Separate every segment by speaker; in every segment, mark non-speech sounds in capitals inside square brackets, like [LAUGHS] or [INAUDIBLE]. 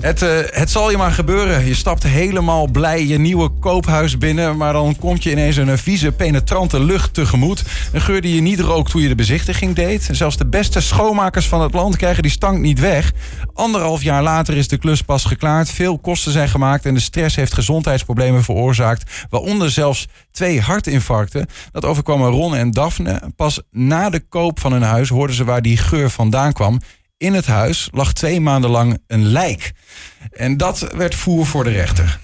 Speaker 1: Het, uh, het zal je maar gebeuren. Je stapt helemaal blij je nieuwe koophuis binnen... maar dan komt je ineens een vieze, penetrante lucht tegemoet. Een geur die je niet rookt toen je de bezichtiging deed. Zelfs de beste schoonmakers van het land krijgen die stank niet weg. Anderhalf jaar later is de klus pas geklaard. Veel kosten zijn gemaakt en de stress heeft gezondheidsproblemen veroorzaakt. Waaronder zelfs twee hartinfarcten. Dat overkwamen Ron en Daphne. Pas na de koop van hun huis hoorden ze waar die geur vandaan kwam in het huis lag twee maanden lang een lijk. En dat werd voer voor de rechter.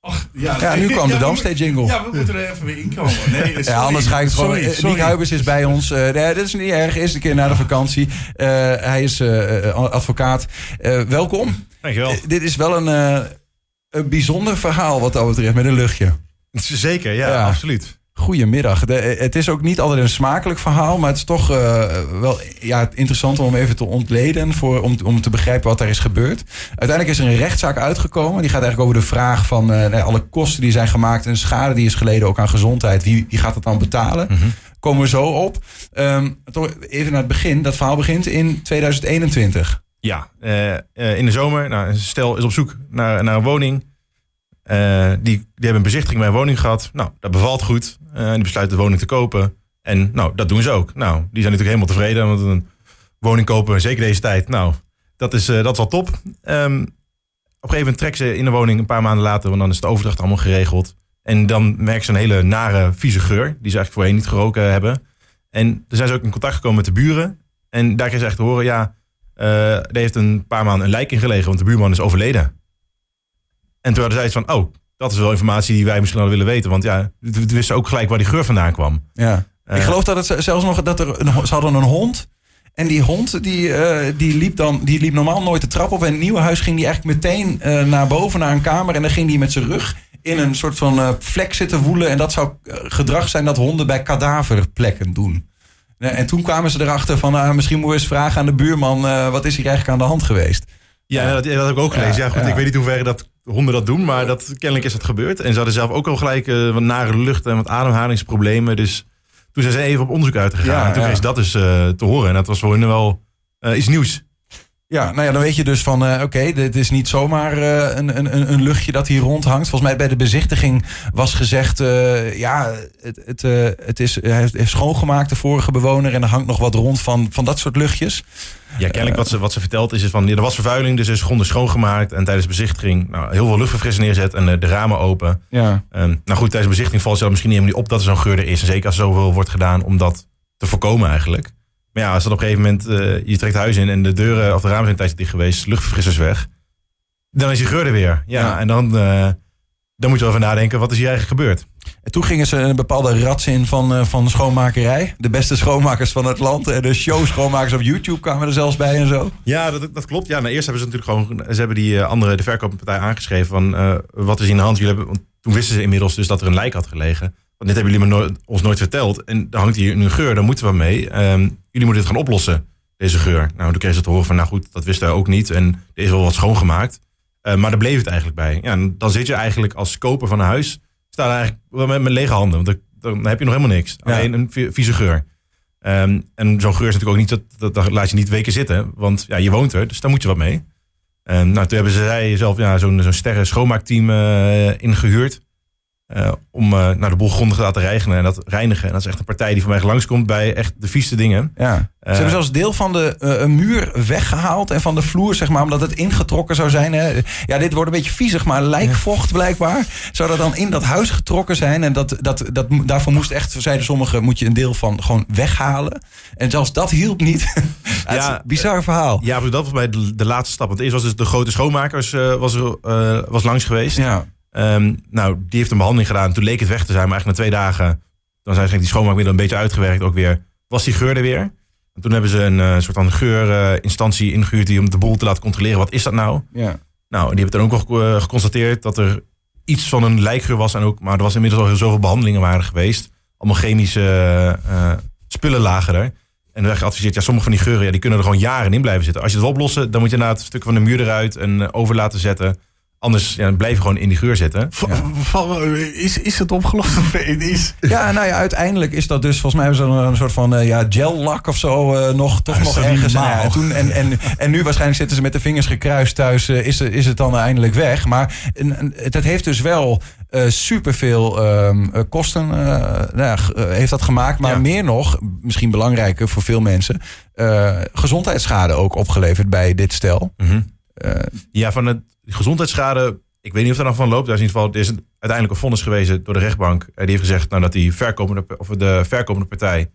Speaker 2: Och, ja,
Speaker 1: ja, nu kwam de Damstee jingle.
Speaker 2: Ja, we moeten er even weer inkomen. Nee,
Speaker 1: ja, anders ga ik gewoon... Sorry, sorry. Nick Huibers is bij ons. Uh, dit is niet erg. Eerste keer na de vakantie. Uh, hij is uh, advocaat. welkom.
Speaker 3: Dankjewel.
Speaker 1: dit is wel een, een bijzonder verhaal wat dat betreft met een luchtje.
Speaker 3: Zeker, ja, ja. absoluut.
Speaker 1: Goedemiddag. De, het is ook niet altijd een smakelijk verhaal, maar het is toch uh, wel ja, interessant om even te ontleden, voor, om, om te begrijpen wat er is gebeurd. Uiteindelijk is er een rechtszaak uitgekomen. Die gaat eigenlijk over de vraag van uh, alle kosten die zijn gemaakt en de schade die is geleden ook aan gezondheid. Wie, wie gaat dat dan betalen? Mm -hmm. Komen we zo op. Um, toch even naar het begin. Dat verhaal begint in 2021.
Speaker 3: Ja, uh, in de zomer. Nou, stel is op zoek naar, naar een woning. Uh, die, hebben een bezichtiging bij een woning gehad. Nou, dat bevalt goed. En die besluiten de woning te kopen. En nou, dat doen ze ook. Nou, die zijn natuurlijk helemaal tevreden. Want een woning kopen, zeker deze tijd. Nou, dat is, uh, dat is top. Um, op een gegeven moment trekken ze in de woning een paar maanden later. Want dan is de overdracht allemaal geregeld. En dan merken ze een hele nare, vieze geur. Die ze eigenlijk voorheen niet geroken hebben. En dan zijn ze ook in contact gekomen met de buren. En daar krijgen ze echt te horen, ja, er heeft een paar maanden een lijk in gelegen. Want de buurman is overleden. En toen hadden zij van, oh, dat is wel informatie die wij misschien hadden willen weten. Want ja, we wisten ook gelijk waar die geur vandaan kwam.
Speaker 1: Ja. Uh, ik geloof dat het zelfs nog, dat er een, ze hadden een hond. En die hond, die, uh, die, liep dan, die liep normaal nooit de trap op. En in het nieuwe huis ging die eigenlijk meteen uh, naar boven, naar een kamer. En dan ging die met zijn rug in een soort van vlek zitten woelen. En dat zou gedrag zijn dat honden bij kadaverplekken doen. En toen kwamen ze erachter van, ah, misschien moeten we eens vragen aan de buurman, wat is hier eigenlijk aan de hand geweest?
Speaker 3: Ja, dat, dat heb ik ook gelezen. Ja, goed, ik weet niet hoe ver dat honden dat doen, maar dat, kennelijk is het gebeurd. En ze hadden zelf ook al gelijk uh, wat nare lucht en wat ademhalingsproblemen. Dus toen zijn ze even op onderzoek uitgegaan. Ja, en toen kreeg ze dat dus uh, te horen. En dat was voor hen wel uh, iets nieuws.
Speaker 1: Ja, nou ja, dan weet je dus van, uh, oké, okay, dit is niet zomaar uh, een, een, een luchtje dat hier rondhangt. Volgens mij bij de bezichtiging was gezegd, uh, ja, het, het, het is, hij heeft schoongemaakt, de vorige bewoner, en er hangt nog wat rond van, van dat soort luchtjes.
Speaker 3: Ja, kennelijk wat ze, wat ze vertelt is, is van, er was vervuiling, dus is gronden schoongemaakt. En tijdens de bezichtiging nou, heel veel luchtverfrissing neerzet en de ramen open.
Speaker 1: Ja.
Speaker 3: Um, nou goed, tijdens de bezichtiging valt ze misschien niet op dat er zo'n geur er is. En zeker als er zoveel wordt gedaan om dat te voorkomen eigenlijk. Maar ja, als dat op een gegeven moment, uh, je trekt huis in en de deuren of de ramen zijn tijdens dicht geweest, luchtverfrissers weg. Dan is die geur er weer. Ja, ja. en dan, uh, dan moet je wel even nadenken, wat is hier eigenlijk gebeurd?
Speaker 1: En toen gingen ze een bepaalde rats in van, uh, van schoonmakerij. De beste schoonmakers van het land. En de show schoonmakers op YouTube kwamen er zelfs bij en zo.
Speaker 3: Ja, dat, dat klopt. Ja, nou, eerst hebben ze natuurlijk gewoon... Ze hebben die andere, de verkooppartij aangeschreven van... wat is in de hand? Jullie hebben, want toen wisten ze inmiddels dus dat er een lijk had gelegen. Want dit hebben jullie me nooit, ons nooit verteld. En dan hangt hier een geur, daar moeten we mee. Um, jullie moeten het gaan oplossen, deze geur. Nou, toen kreeg ze te horen van, nou goed, dat wisten we ook niet. En er is wel wat schoongemaakt. Uh, maar daar bleef het eigenlijk bij. Ja, en dan zit je eigenlijk als koper van een huis, sta eigenlijk met, met lege handen. Want dan, heb je nog helemaal niks. Ja. Alleen een vieze geur. Um, en zo'n geur is natuurlijk ook niet, dat, dat, dat, laat je niet weken zitten. Want ja, je woont er, dus daar moet je wat mee. Um, nou, toen hebben ze zij zelf ja, zo'n zo'n sterren schoonmaakteam uh, ingehuurd. Uh, om uh, naar de boel grondig te laten reinigen en dat reinigen. En dat is echt een partij die van mij langskomt bij echt de vieste dingen.
Speaker 1: Ja. Uh, Ze hebben zelfs deel van de muur weggehaald en van de vloer, zeg maar, omdat het ingetrokken zou zijn. Hè. Ja, dit wordt een beetje viezig, maar lijkvocht blijkbaar. Zou dat dan in dat huis getrokken zijn? En dat, dat, dat, daarvoor moest echt, zeiden sommigen, moet je een deel van gewoon weghalen. En zelfs dat hielp niet. [LAUGHS] ja, bizar verhaal.
Speaker 3: Ja, dat was bij de, de, laatste stap. Want eerst was dus de grote schoonmakers was, was langs geweest.
Speaker 1: Ja.
Speaker 3: Um, nou, die heeft een behandeling gedaan. Toen leek het weg te zijn, maar eigenlijk na twee dagen... dan zijn die schoonmaakmiddelen een beetje uitgewerkt ook weer. Was die geur er weer. En toen hebben ze een uh, soort van geurinstantie uh, ingehuurd... die om de boel te laten controleren. Wat is dat nou?
Speaker 1: Ja.
Speaker 3: Nou, die hebben dan ook nog uh, geconstateerd... dat er iets van een lijkgeur was. En ook, maar er was inmiddels al heel zoveel behandelingen waren geweest. Allemaal chemische uh, spullen lagen er. En werd geadviseerd, ja, sommige van die geuren ja, die kunnen er gewoon jaren in blijven zitten. Als je het wil oplossen, dan moet je na het stuk van de muur eruit en over laten zetten Anders ja, blijf je gewoon in die geur zitten.
Speaker 2: Is, is het opgelost? Of [LAUGHS] is,
Speaker 1: Ja, nou ja, uiteindelijk is dat dus... Volgens mij hebben ze een, een soort van eh, ja, gel-lak of zo eh, nog, toch
Speaker 2: Ja,
Speaker 1: nog ergens. En,
Speaker 2: normaal?
Speaker 1: ja, en, toen, en, en, en nu waarschijnlijk zitten ze met de vingers gekruist thuis. eh, is, is het dan eindelijk weg. Maar een- dat heeft dus wel eh superveel ehm, eh, kosten eh, nou heeft dat gemaakt. Maar
Speaker 3: Ja.
Speaker 1: meer nog, misschien belangrijker voor veel mensen... eh, gezondheidsschade ook opgeleverd bij dit stel. Eh,
Speaker 3: Ja, van de gezondheidsschade. Ik weet niet of er nog van loopt. Daar is in ieder geval er is uiteindelijk een vonnis gewezen door de rechtbank. Eh, Die heeft gezegd nou, dat die verkopende, of de verkopende partij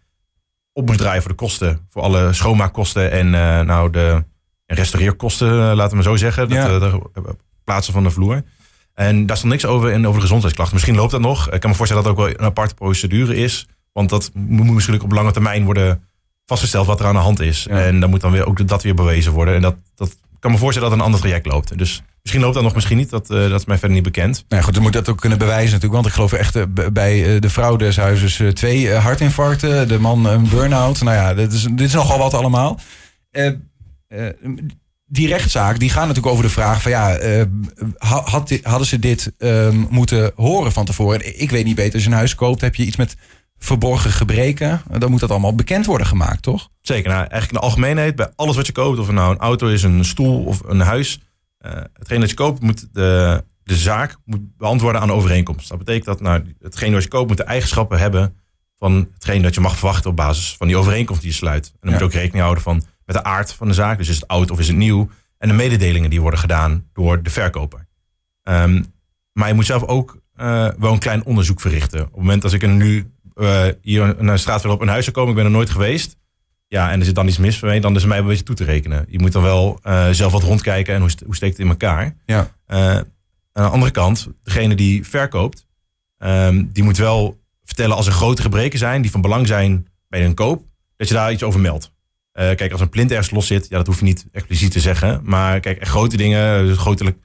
Speaker 3: op moest draaien voor de kosten. Voor alle schoonmaakkosten en eh, nou, de restaureerkosten, eh, laten we maar zo zeggen. Dat,
Speaker 1: Ja.
Speaker 3: eh, de eh, plaatsen van de vloer. En daar stond niks over in over de gezondheidsklachten. Misschien loopt dat nog. Ik kan me voorstellen dat het ook wel een aparte procedure is. Want dat moet misschien op lange termijn worden vastgesteld wat er aan de hand is.
Speaker 1: Ja.
Speaker 3: En dan moet dan weer ook dat weer bewezen worden. En dat, dat kan me voorstellen dat een ander traject loopt. Dus misschien loopt dat nog, misschien niet. Dat, eh, dat is mij verder niet bekend.
Speaker 1: Nou goed, dan moet dat ook kunnen bewijzen natuurlijk. Want ik geloof echt eh, bij eh, de vrouw des huizes twee hartinfarcten. De man een burn-out. Nou ja, dit is, dit is nogal wat allemaal. Die rechtszaak die gaat natuurlijk over de vraag van ja, ha- had hadden ze dit ehm, moeten horen van tevoren? Ik weet niet beter, als je een huis koopt, heb je iets met verborgen gebreken. Dan moet dat allemaal bekend worden gemaakt, toch?
Speaker 3: Zeker, nou, eigenlijk in de algemeenheid, bij alles wat je koopt, of het nou een auto is, een stoel of een huis, eh hetgeen dat je koopt, moet de, de zaak moet beantwoorden aan de overeenkomst. Dat betekent dat nou, hetgeen wat je koopt moet de eigenschappen hebben van hetgeen dat je mag verwachten op basis van die overeenkomst die je sluit. En dan moet je ook rekening houden van, met de aard van de zaak, dus is het oud of is het nieuw, en de mededelingen die worden gedaan door de verkoper. Ehm, maar je moet zelf ook eh, wel een klein onderzoek verrichten. Op het moment als ik er nu eh, hier naar de straatverloop een huis zou komen, ik ben er nooit geweest. Ja, en er zit dan iets mis mee, dan is het mij een beetje toe te rekenen. Je moet dan wel eh, zelf wat rondkijken en hoe, hoe steekt het in elkaar.
Speaker 1: Ja.
Speaker 3: Eh, aan de andere kant, degene die verkoopt, ehm, die moet wel vertellen als er grote gebreken zijn die van belang zijn bij een koop, dat je daar iets over meldt. Kijk, als een plint ergens los zit, ja, dat hoef je niet expliciet te zeggen. Maar kijk, grote dingen, dus grotelijk,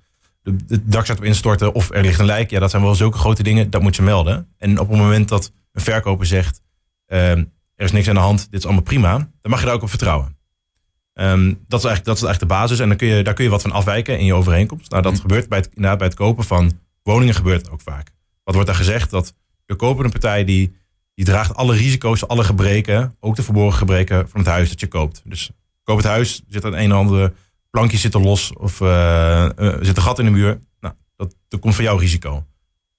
Speaker 3: het dak staat op instorten of er ligt een lijk, ja, dat zijn wel zulke grote dingen, dat moet je melden. En op het moment dat een verkoper zegt, ehm, er is niks aan de hand, dit is allemaal prima, dan mag je daar ook op vertrouwen. Ehm, dat, is eigenlijk, dat is eigenlijk de basis. En dan kun je, daar kun je wat van afwijken in je overeenkomst. Nou, dat
Speaker 1: Hm.
Speaker 3: gebeurt bij het, bij het kopen van woningen gebeurt het ook vaak. Wat wordt daar gezegd? Dat de kopende partij die, die draagt alle risico's, alle gebreken, ook de verborgen gebreken van het huis dat je koopt. Dus koop het huis, zit er een en ander plankje zit er los of eh, zit een gat in de muur. Nou, dat, dat komt van jouw risico.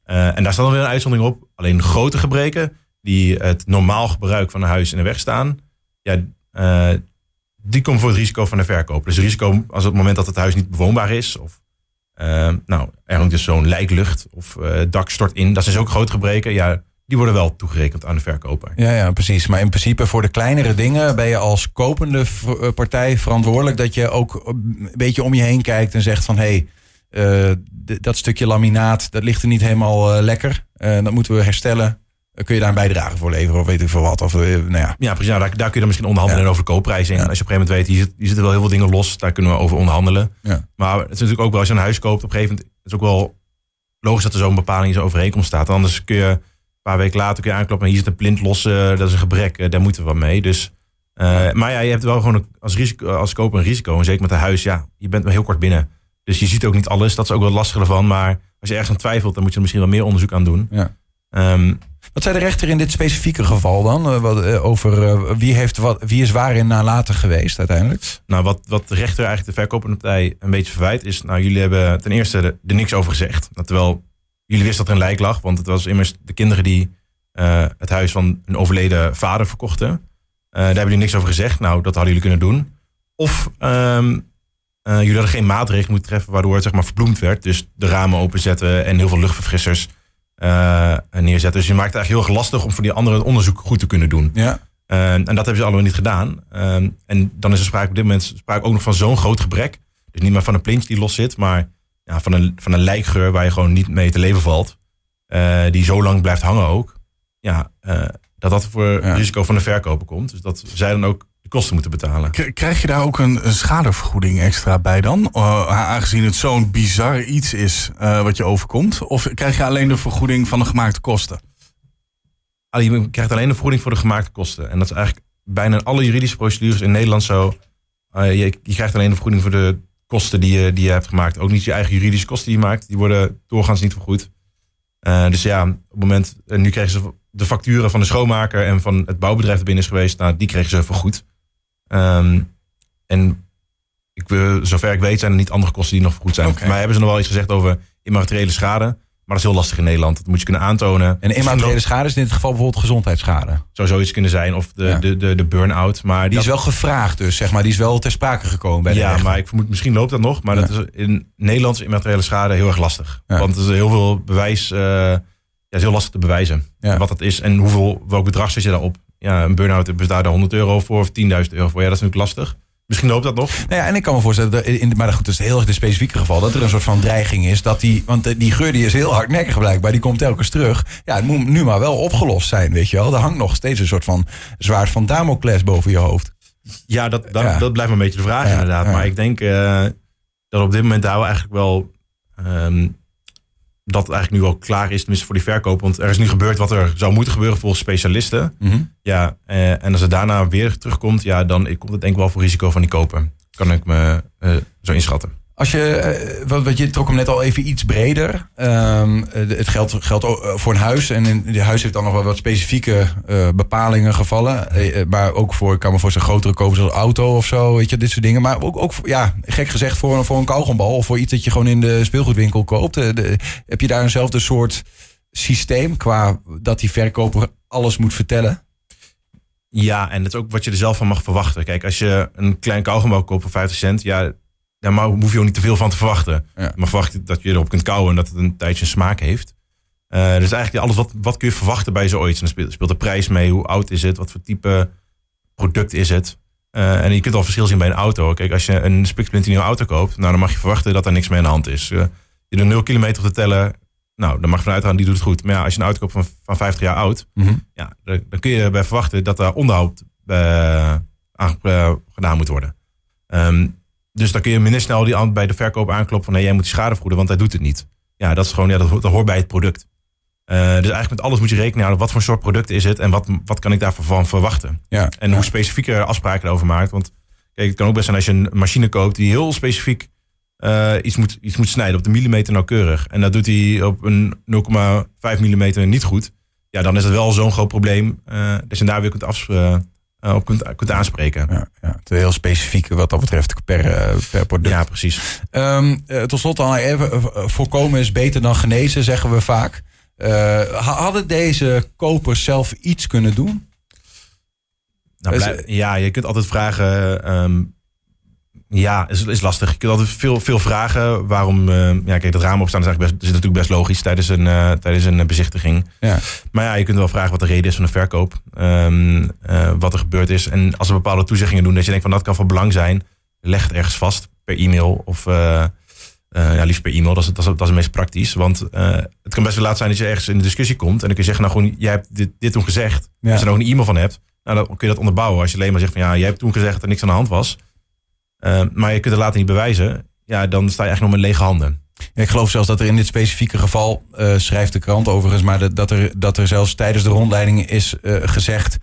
Speaker 3: Eh, en daar staat dan weer een uitzondering op. Alleen grote gebreken die het normaal gebruik van een huis in de weg staan, ja, die komen voor het risico van de verkoper. Dus het risico als het moment dat het huis niet bewoonbaar is, of nou, er hangt dus zo'n lijklucht of dak stort in, dat zijn ook grote gebreken. Ja, die worden wel toegerekend aan de verkoper.
Speaker 1: Ja, ja, precies. Maar in principe voor de kleinere dingen ben je als kopende eh, partij verantwoordelijk dat je ook een beetje om je heen kijkt en zegt van hé, hey, eh, dat stukje laminaat, dat ligt er niet helemaal eh, lekker. Eh, dat moeten we herstellen. Eh, kun je daar een bijdrage voor leveren of weet ik veel wat? Of, eh, nou ja.
Speaker 3: Ja, precies. Nou, daar, daar kun je dan misschien onderhandelen
Speaker 1: Ja.
Speaker 3: over de koopprijs.
Speaker 1: Ja.
Speaker 3: als je op een gegeven moment weet, hier, zit- hier zitten wel heel veel dingen los. Daar kunnen we over onderhandelen.
Speaker 1: Ja.
Speaker 3: Maar het is natuurlijk ook wel, als je een huis koopt, op een gegeven moment is het ook wel logisch dat er zo'n bepaling in zo'n overeenkomst staat. Anders kun je paar weken later kun je aankloppen en hier zit een plint los, eh, dat is een gebrek, eh, daar moeten we wat mee. Dus, eh, maar ja, je hebt wel gewoon een- als, risico, als koper een risico. En zeker met een huis, ja, je bent maar heel kort binnen. Dus je ziet ook niet alles, dat is ook wel lastig ervan. Maar als je ergens aan twijfelt, dan moet je er misschien wel meer onderzoek aan doen.
Speaker 1: Ja.
Speaker 3: Ehm,
Speaker 1: Wat zei de rechter in dit specifieke geval dan? Wat, over wie, heeft wat, wie is waarin nalatig geweest uiteindelijk?
Speaker 3: Nou, wat, wat de rechter eigenlijk de verkopende partij een beetje verwijt is... Nou, jullie hebben ten eerste er, er niks over gezegd. Terwijl jullie wisten dat er een lijk lag. Want het was immers de kinderen die eh, het huis van een overleden vader verkochten. Eh, daar hebben jullie niks over gezegd. Nou, dat hadden jullie kunnen doen. Of ehm, eh, jullie hadden geen maatregelen moeten treffen... waardoor het zeg maar verbloemd werd. Dus de ramen openzetten en heel veel luchtverfrissers neerzetten. Dus je maakt het eigenlijk heel erg lastig... om voor die anderen het onderzoek goed te kunnen doen.
Speaker 1: Ja.
Speaker 3: Uh, en dat hebben ze allemaal niet gedaan. Um, en dan is er sprake op dit moment sprake ook nog van zo'n groot gebrek. Dus niet maar van een plintje die los zit, maar ja, van, een, van een lijkgeur waar je gewoon niet mee te leven valt. Uh, die zo lang blijft hangen ook. Ja, uh, dat dat voor ja. risico van de verkoper komt. Dus dat zij dan ook de kosten moeten betalen.
Speaker 2: Krijg je daar ook een, een schadevergoeding extra bij dan? Uh, aangezien het zo'n bizar iets is wat je overkomt. Of krijg je alleen de vergoeding van de gemaakte kosten?
Speaker 3: Je krijgt alleen de vergoeding voor de gemaakte kosten. En dat is eigenlijk bijna in alle juridische procedures in Nederland zo. Je, je, krijgt alleen de vergoeding voor de kosten die je, die je hebt gemaakt. Ook niet je eigen juridische kosten die je maakt. Die worden doorgaans niet vergoed. Uh, dus ja, op het moment, en nu kregen ze de facturen van de schoonmaker en van het bouwbedrijf dat binnen is geweest, nou, die kregen ze vergoed. Um, en ik, zover ik weet zijn er niet andere kosten die nog vergoed zijn. Okay. Mij hebben ze nog wel iets gezegd over immateriële schade. Maar dat is heel lastig in Nederland. Dat moet je kunnen aantonen.
Speaker 1: En immateriële schade is in dit geval bijvoorbeeld gezondheidsschade.
Speaker 3: Zou zoiets kunnen zijn. Of de, de, de, de burn-out. Maar
Speaker 1: die is wel gevraagd dus, zeg maar. Die is wel ter sprake gekomen bij de
Speaker 3: Ja, maar ik vermoed, misschien loopt dat nog. Maar dat is in Nederland is immateriële schade heel erg lastig. Want er is heel veel bewijs... Uh, ja, is heel lastig te bewijzen. Wat dat is en hoeveel, welk bedrag zet je daarop. Ja, een burn-out bestaat daar 100 euro voor of 10.000 euro voor. Ja, dat is natuurlijk lastig. Misschien loopt dat nog.
Speaker 1: Nou ja, en ik kan me voorstellen, dat in, maar goed, dat is heel erg de specifieke geval, dat er een soort van dreiging is. Dat die, want die geur die is heel hardnekkig blijkbaar, die komt telkens terug. Ja, het moet nu maar wel opgelost zijn, weet je wel. Er hangt nog steeds een soort van zwaard van Damocles boven je hoofd.
Speaker 3: Ja, dat, dat, dat blijft een beetje de vraag inderdaad. Maar ik denk uh, dat op dit moment daar we eigenlijk wel um, dat het eigenlijk nu al klaar is, tenminste voor die verkoop. Want er is nu gebeurd wat er zou moeten gebeuren volgens specialisten.
Speaker 1: Mhm.
Speaker 3: Ja, eh, en als het daarna weer terugkomt, ja, dan komt het denk ik wel voor risico van die kopen. Kan ik me uh, zo inschatten.
Speaker 1: Als je, eh, wat, wat je trok hem net al even iets breder. Um, het geldt, geldt voor een huis. En in het huis heeft dan nog wel wat specifieke bepalingen gevallen. Maar ook voor, ik kan me voor zijn grotere kopen zoals auto of zo. Weet je, dit soort dingen. Maar ook, ook ja, gek gezegd, voor, voor een kauwgombal. Of voor iets dat je gewoon in de speelgoedwinkel koopt. De, heb je daar eenzelfde soort systeem qua dat die verkoper alles moet vertellen?
Speaker 3: Ja, en dat is ook wat je er zelf van mag verwachten. Kijk, als je een klein kauwgombal koopt voor 50 cent, ja, daar maar hoef je ook niet te veel van te verwachten. Maar verwacht dat je erop kunt kouwen en dat het een tijdje een smaak heeft. Uh, dus eigenlijk alles wat, wat kun je verwachten bij zoiets. En dan speelt, speelt de prijs mee, hoe oud is het, wat voor type product is het. Uh, en je kunt al verschil zien bij een auto. Kijk, als je een spiksplinternieuwe auto koopt, nou, dan mag je verwachten dat er niks mee aan de hand is. Uh, je doet 0 kilometer te tellen, nou, dan mag je vanuit gaan, die doet het goed. Maar ja, als je een auto koopt van, van 50 jaar oud,
Speaker 1: mm -hmm.
Speaker 3: ja, dan, dan, kun je bij verwachten dat daar onderhoud aan gedaan moet worden. Um, dus dan kun je minder snel die bij de verkoop aankloppen van jij moet die schade vergoeden, want hij doet het niet. Ja, dat is gewoon, ja, dat, dat hoort bij het product. Uh, dus eigenlijk met alles moet je rekening houden. Wat voor soort product is het en wat, wat kan ik daarvan verwachten?
Speaker 1: Ja,
Speaker 3: en hoe specifieker afspraken erover maakt. Want kijk, het kan ook best zijn als je een machine koopt die heel specifiek uh, iets, moet, iets moet snijden op de millimeter nauwkeurig. En dat doet hij op een 0,5 millimeter niet goed. Ja, dan is het wel zo'n groot probleem. Uh, dat je daar weer kunt afspreken op kunt, kunt aanspreken.
Speaker 1: Ja, ja, het heel specifiek wat dat betreft per, uh, per product.
Speaker 3: Ja, precies.
Speaker 1: Um, uh, tot slot dan even, voorkomen is beter dan genezen, zeggen we vaak. hadden deze kopers zelf iets kunnen doen?
Speaker 3: Nou, ja, je kunt altijd vragen... Um, ja, is, is lastig. Je kunt altijd veel, veel vragen. Waarom, uh, ja, kijk, het raam opstaan is, eigenlijk best, is natuurlijk best logisch tijdens een, uh, tijdens een bezichtiging.
Speaker 1: Ja.
Speaker 3: Maar ja, je kunt wel vragen wat de reden is van de verkoop. Um, uh, wat er gebeurd is. En als er bepaalde toezeggingen doen, dat je denkt van dat kan van belang zijn, leg het ergens vast per e-mail of ja, liefst per e-mail. Dat is, dat, is, dat is het meest praktisch. Want het kan best wel laat zijn dat je ergens in de discussie komt en dan kun je zeggen, nou gewoon, jij hebt dit, dit toen gezegd. Ja. Als je er nog een e-mail van hebt, nou, dan kun je dat onderbouwen. Als je alleen maar zegt van ja, jij hebt toen gezegd dat er niks aan de hand was. Uh, maar je kunt het later niet bewijzen. Ja, dan sta je eigenlijk nog met lege handen.
Speaker 1: Ik geloof zelfs dat er in dit specifieke geval, uh, schrijft de krant overigens, maar dat, dat, er, dat er zelfs tijdens de rondleiding is uh, gezegd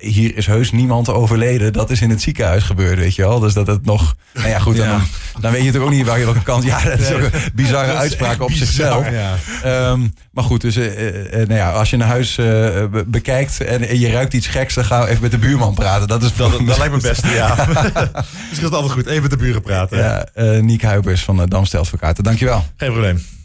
Speaker 1: hier is heus niemand overleden. Dat is in het ziekenhuis gebeurd, weet je wel. Dus dat het nog... Nou ja, goed, dan, ja. dan weet je toch ook niet waar je welke kans... Ja, dat is ook een bizarre [LAUGHS] uitspraak op bizar, zichzelf.
Speaker 3: Ja.
Speaker 1: Um, maar goed, dus uh, uh, nou ja, als je een huis uh, bekijkt en, je ruikt iets geks... dan ga even met de buurman praten. Dat, is
Speaker 3: dat, dat lijkt me best, ja. [LAUGHS] Is het altijd goed. Even met de buren praten.
Speaker 1: Ja, Niek Huibers van de Damstel Advocaten. Dankjewel.
Speaker 3: Geen probleem.